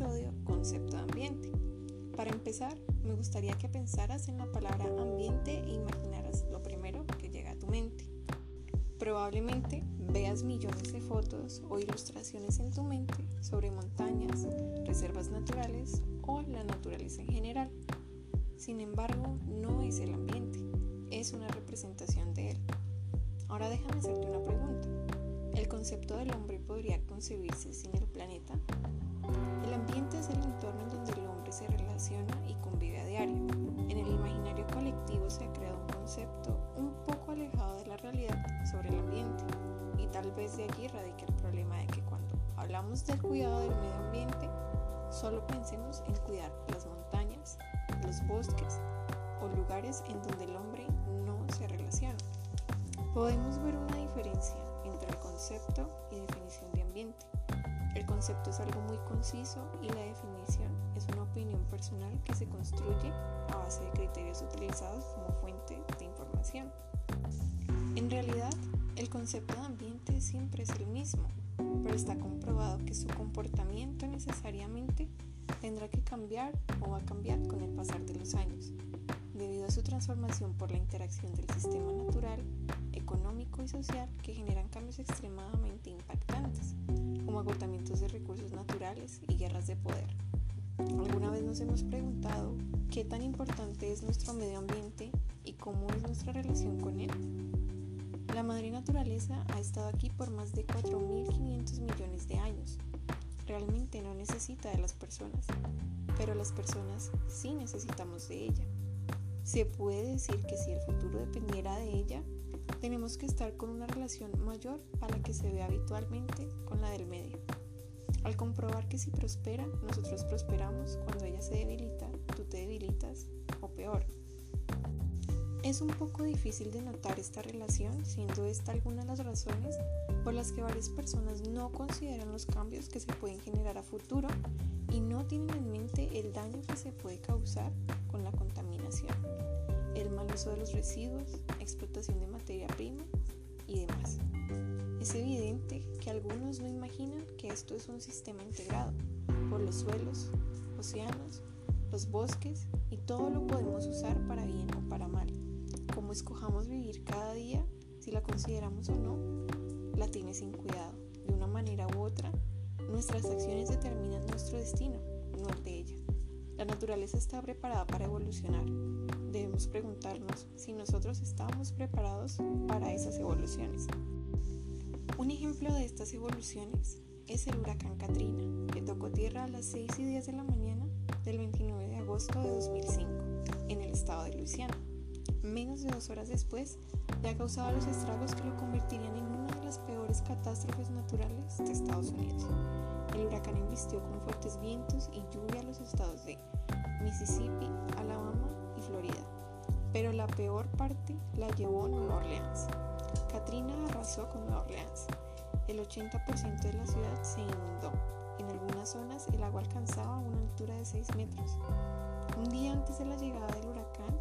episodio Concepto de Ambiente. Para empezar, me gustaría que pensaras en la palabra ambiente e imaginaras lo primero que llega a tu mente. Probablemente veas millones de fotos o ilustraciones en tu mente sobre montañas, reservas naturales o la naturaleza en general. Sin embargo, no es el ambiente, es una representación de él. Ahora déjame hacerte una pregunta. ¿El concepto del hombre podría concebirse sin el planeta? El ambiente es el entorno en donde el hombre se relaciona y convive a diario. En el imaginario colectivo se ha creado un concepto un poco alejado de la realidad sobre el ambiente y tal vez de aquí radica el problema de que cuando hablamos del cuidado del medio ambiente solo pensemos en cuidar las montañas, los bosques o lugares en donde el hombre no se relaciona. Podemos ver una diferencia entre el concepto y definición de ambiente. El concepto es algo muy conciso y la definición es una opinión personal que se construye a base de criterios utilizados como fuente de información. En realidad, el concepto de ambiente siempre es el mismo, pero está comprobado que su comportamiento necesariamente tendrá que cambiar o va a cambiar con el pasar de los años, debido a su transformación por la interacción del sistema natural económico y social que generan cambios extremadamente impactantes, agotamientos de recursos naturales y guerras de poder. ¿Alguna vez nos hemos preguntado qué tan importante es nuestro medio ambiente y cómo es nuestra relación con él? La madre naturaleza ha estado aquí por más de 4.500 millones de años. Realmente no necesita de las personas, pero las personas sí necesitamos de ella. Se puede decir que si el futuro dependiera de ella, tenemos que estar con una relación mayor a la que se ve habitualmente con la del medio. Al comprobar que si prospera, nosotros prosperamos, cuando ella se debilita, tú te debilitas, o peor. Es un poco difícil de notar esta relación, siendo esta alguna de las razones por las que varias personas no consideran los cambios que se pueden generar a futuro y no tienen en mente el daño que se puede causar con la contaminación el mal uso de los residuos, explotación de materia prima y demás. Es evidente que algunos no imaginan que esto es un sistema integrado por los suelos, océanos, los bosques y todo lo podemos usar para bien o para mal. Como escojamos vivir cada día, si la consideramos o no, la tiene sin cuidado. De una manera u otra, nuestras acciones determinan nuestro destino, no el de ella. La naturaleza está preparada para evolucionar. Debemos preguntarnos si nosotros estamos preparados para esas evoluciones. Un ejemplo de estas evoluciones es el huracán Katrina, que tocó tierra a las 6 y 10 de la mañana del 29 de agosto de 2005 en el estado de Luisiana. Menos de dos horas después, ya causaba los estragos que lo convertirían en una de las peores catástrofes naturales de Estados Unidos. El huracán embistió con fuertes vientos y lluvia a los estados de Mississippi, Alabama y Florida, pero la peor parte la llevó Nueva Orleans. Katrina arrasó con Nueva Orleans. El 80% de la ciudad se inundó. En algunas zonas el agua alcanzaba una altura de 6 metros. Un día antes de la llegada del huracán,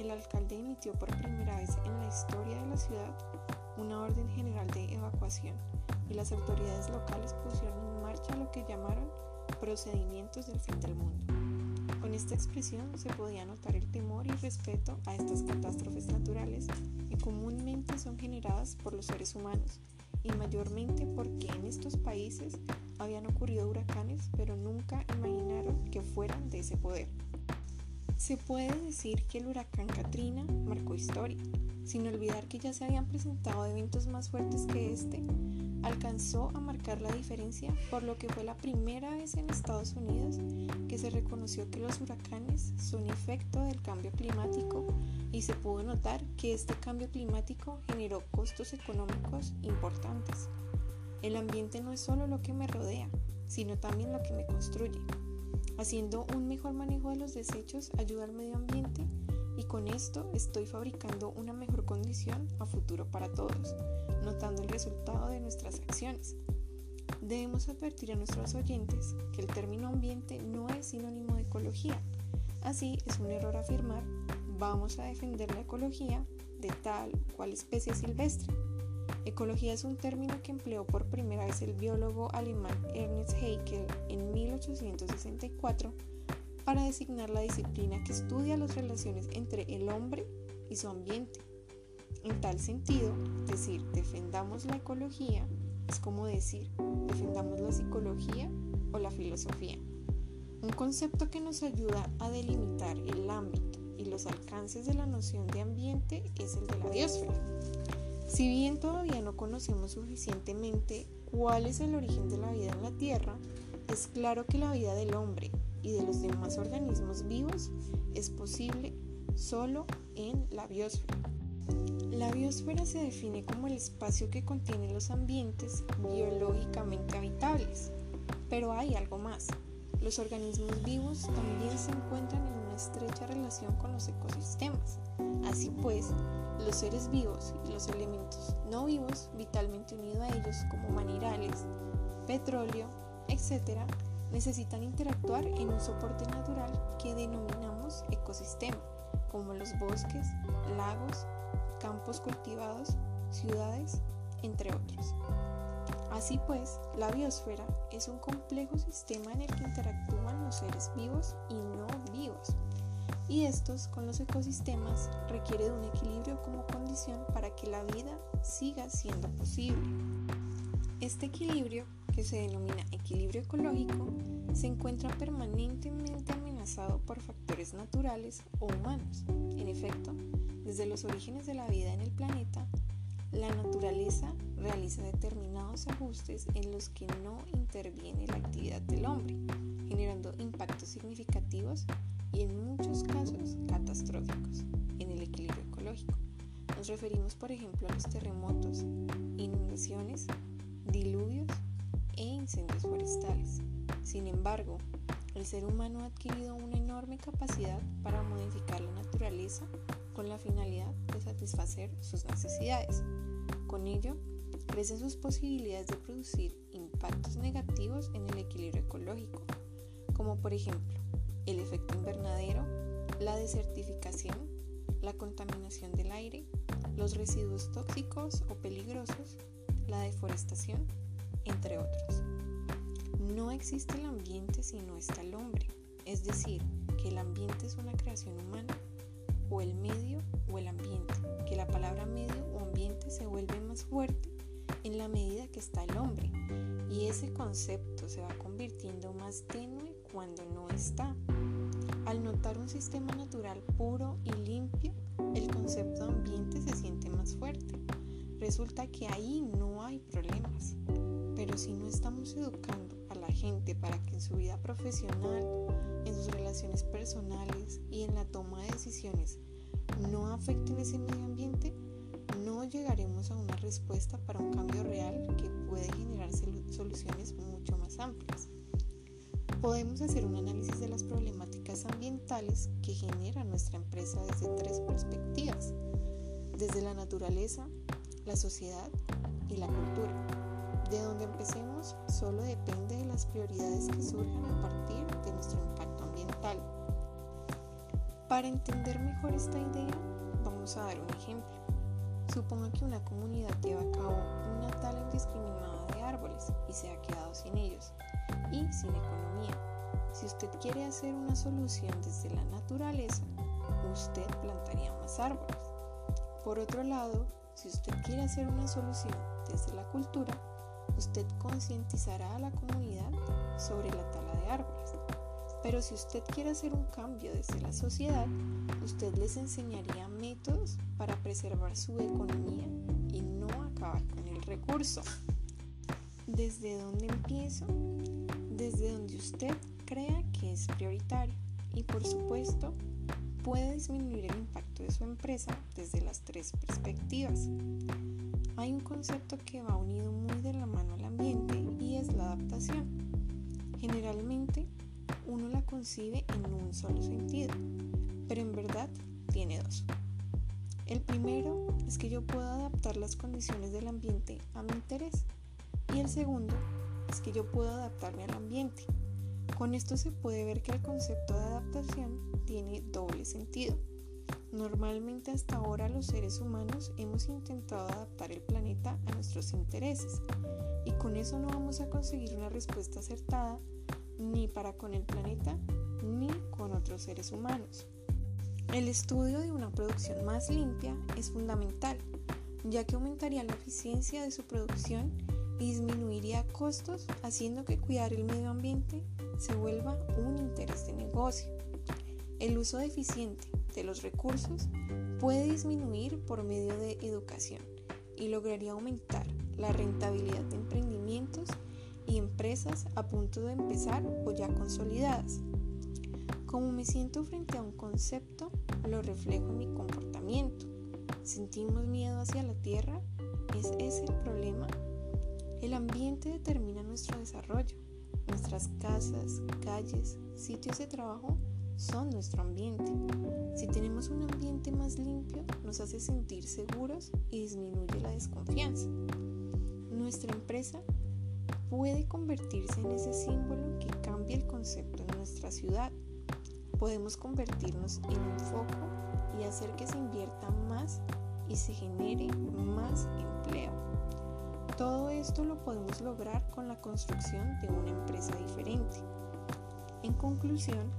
el alcalde emitió por primera vez en la historia de la ciudad una orden general de evacuación y las autoridades locales pusieron en marcha lo que llamaron procedimientos del fin del mundo. Con esta expresión se podía notar el temor y respeto a estas catástrofes naturales que comúnmente son generadas por los seres humanos y mayormente porque en estos países habían ocurrido huracanes pero nunca imaginaron que fueran de ese poder. Se puede decir que el huracán Katrina marcó historia, sin olvidar que ya se habían presentado eventos más fuertes que este, alcanzó a marcar la diferencia por lo que fue la primera vez en Estados Unidos que se reconoció que los huracanes son efecto del cambio climático y se pudo notar que este cambio climático generó costos económicos importantes. El ambiente no es solo lo que me rodea, sino también lo que me construye. Haciendo un mejor manejo de los desechos ayuda al medio ambiente y con esto estoy fabricando una mejor condición a futuro para todos, notando el resultado de nuestras acciones. Debemos advertir a nuestros oyentes que el término ambiente no es sinónimo de ecología. Así es un error afirmar vamos a defender la ecología de tal cual especie silvestre. Ecología es un término que empleó por primera vez el biólogo alemán Ernst Haeckel en 1864 para designar la disciplina que estudia las relaciones entre el hombre y su ambiente. En tal sentido, decir defendamos la ecología es como decir defendamos la psicología o la filosofía. Un concepto que nos ayuda a delimitar el ámbito y los alcances de la noción de ambiente es el de la biosfera. Si bien todavía no conocemos suficientemente cuál es el origen de la vida en la Tierra, es claro que la vida del hombre y de los demás organismos vivos es posible solo en la biosfera. La biosfera se define como el espacio que contiene los ambientes biológicamente habitables, pero hay algo más. Los organismos vivos también se encuentran en estrecha relación con los ecosistemas. Así pues, los seres vivos y los elementos no vivos vitalmente unidos a ellos como minerales, petróleo, etc., necesitan interactuar en un soporte natural que denominamos ecosistema, como los bosques, lagos, campos cultivados, ciudades, entre otros. Así pues, la biosfera es un complejo sistema en el que interactúan los seres vivos y no vivos y estos con los ecosistemas requiere de un equilibrio como condición para que la vida siga siendo posible. Este equilibrio, que se denomina equilibrio ecológico, se encuentra permanentemente amenazado por factores naturales o humanos. En efecto, desde los orígenes de la vida en el planeta, la naturaleza realiza determinados ajustes en los que no interviene la actividad del hombre, generando impactos significativos y en muchos casos catastróficos en el equilibrio ecológico. Nos referimos, por ejemplo, a los terremotos, inundaciones, diluvios e incendios forestales. Sin embargo, el ser humano ha adquirido una enorme capacidad para modificar la naturaleza con la finalidad de satisfacer sus necesidades. Con ello, crecen sus posibilidades de producir impactos negativos en el equilibrio ecológico, como por ejemplo el efecto invernadero, la desertificación, la contaminación del aire, los residuos tóxicos o peligrosos, la deforestación, entre otros. No existe el ambiente si no está el hombre, es decir, que el ambiente es una creación humana, o el medio o el ambiente, que la palabra medio o ambiente se vuelve más fuerte en la medida que está el hombre, y ese concepto se va convirtiendo más tenue cuando no está. Al notar un sistema natural puro y limpio, el concepto ambiente se siente más fuerte. Resulta que ahí no hay problemas. Pero si no estamos educando a la gente para que en su vida profesional, en sus relaciones personales y en la toma de decisiones no afecten ese medio ambiente, no llegaremos a una respuesta para un cambio real que puede generar soluciones mucho más amplias podemos hacer un análisis de las problemáticas ambientales que genera nuestra empresa desde tres perspectivas, desde la naturaleza, la sociedad y la cultura. De donde empecemos solo depende de las prioridades que surjan a partir de nuestro impacto ambiental. Para entender mejor esta idea, vamos a dar un ejemplo. Suponga que una comunidad lleva a cabo una tala indiscriminada de árboles y se ha quedado sin ellos y sin economía. Si usted quiere hacer una solución desde la naturaleza, usted plantaría más árboles. Por otro lado, si usted quiere hacer una solución desde la cultura, usted concientizará a la comunidad sobre la tala de árboles. Pero si usted quiere hacer un cambio desde la sociedad, usted les enseñaría métodos para preservar su economía y no acabar con el recurso. ¿Desde dónde empiezo? Desde donde usted crea que es prioritario y por supuesto puede disminuir el impacto de su empresa desde las tres perspectivas. Hay un concepto que va unido muy de la mano al ambiente y es la adaptación. Generalmente uno la concibe en un solo sentido, pero en verdad tiene dos. El primero es que yo puedo adaptar las condiciones del ambiente a mi interés y el segundo es que yo puedo adaptarme al ambiente. Con esto se puede ver que el concepto de adaptación tiene doble sentido. Normalmente hasta ahora los seres humanos hemos intentado adaptar el planeta a nuestros intereses y con eso no vamos a conseguir una respuesta acertada ni para con el planeta ni con otros seres humanos. El estudio de una producción más limpia es fundamental, ya que aumentaría la eficiencia de su producción y disminuiría costos, haciendo que cuidar el medio ambiente se vuelva un interés de negocio. El uso deficiente de los recursos puede disminuir por medio de educación y lograría aumentar la rentabilidad de emprendimientos y empresas a punto de empezar o ya consolidadas. Como me siento frente a un concepto, lo reflejo en mi comportamiento. ¿Sentimos miedo hacia la tierra? ¿Es ese el problema? El ambiente determina nuestro desarrollo. Nuestras casas, calles, sitios de trabajo son nuestro ambiente. Si tenemos un ambiente más limpio, nos hace sentir seguros y disminuye la desconfianza. Nuestra empresa puede convertirse en ese símbolo que cambia el concepto en nuestra ciudad. Podemos convertirnos en un foco y hacer que se invierta más y se genere más empleo. Todo esto lo podemos lograr con la construcción de una empresa diferente. En conclusión,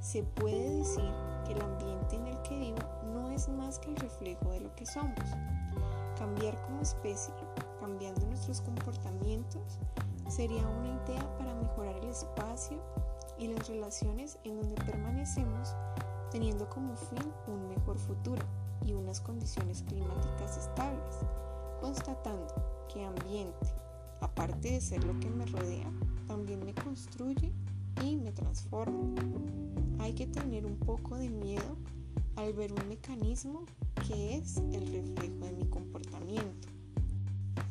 se puede decir que el ambiente en el que vivo no es más que el reflejo de lo que somos. Cambiar como especie, cambiando nuestros comportamientos, sería una idea para mejorar el espacio y las relaciones en donde permanecemos, teniendo como fin un mejor futuro y unas condiciones climáticas estables, constatando que ambiente, aparte de ser lo que me rodea, también me construye y me transforma. Hay que tener un poco de miedo al ver un mecanismo que es el reflejo de mi comportamiento.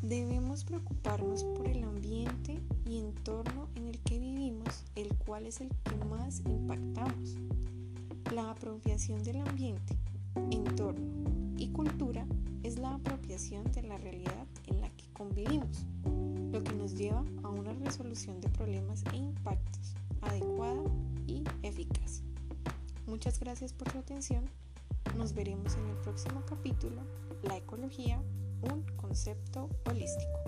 Debemos preocuparnos por el ambiente y entorno en el que vivimos, el cual es el que más impactamos. La apropiación del ambiente, entorno y cultura es la apropiación de la realidad en la que convivimos, lo que nos lleva a una resolución de problemas e impactos adecuada y eficaz. Muchas gracias por su atención. Nos veremos en el próximo capítulo, La ecología, un concepto holístico.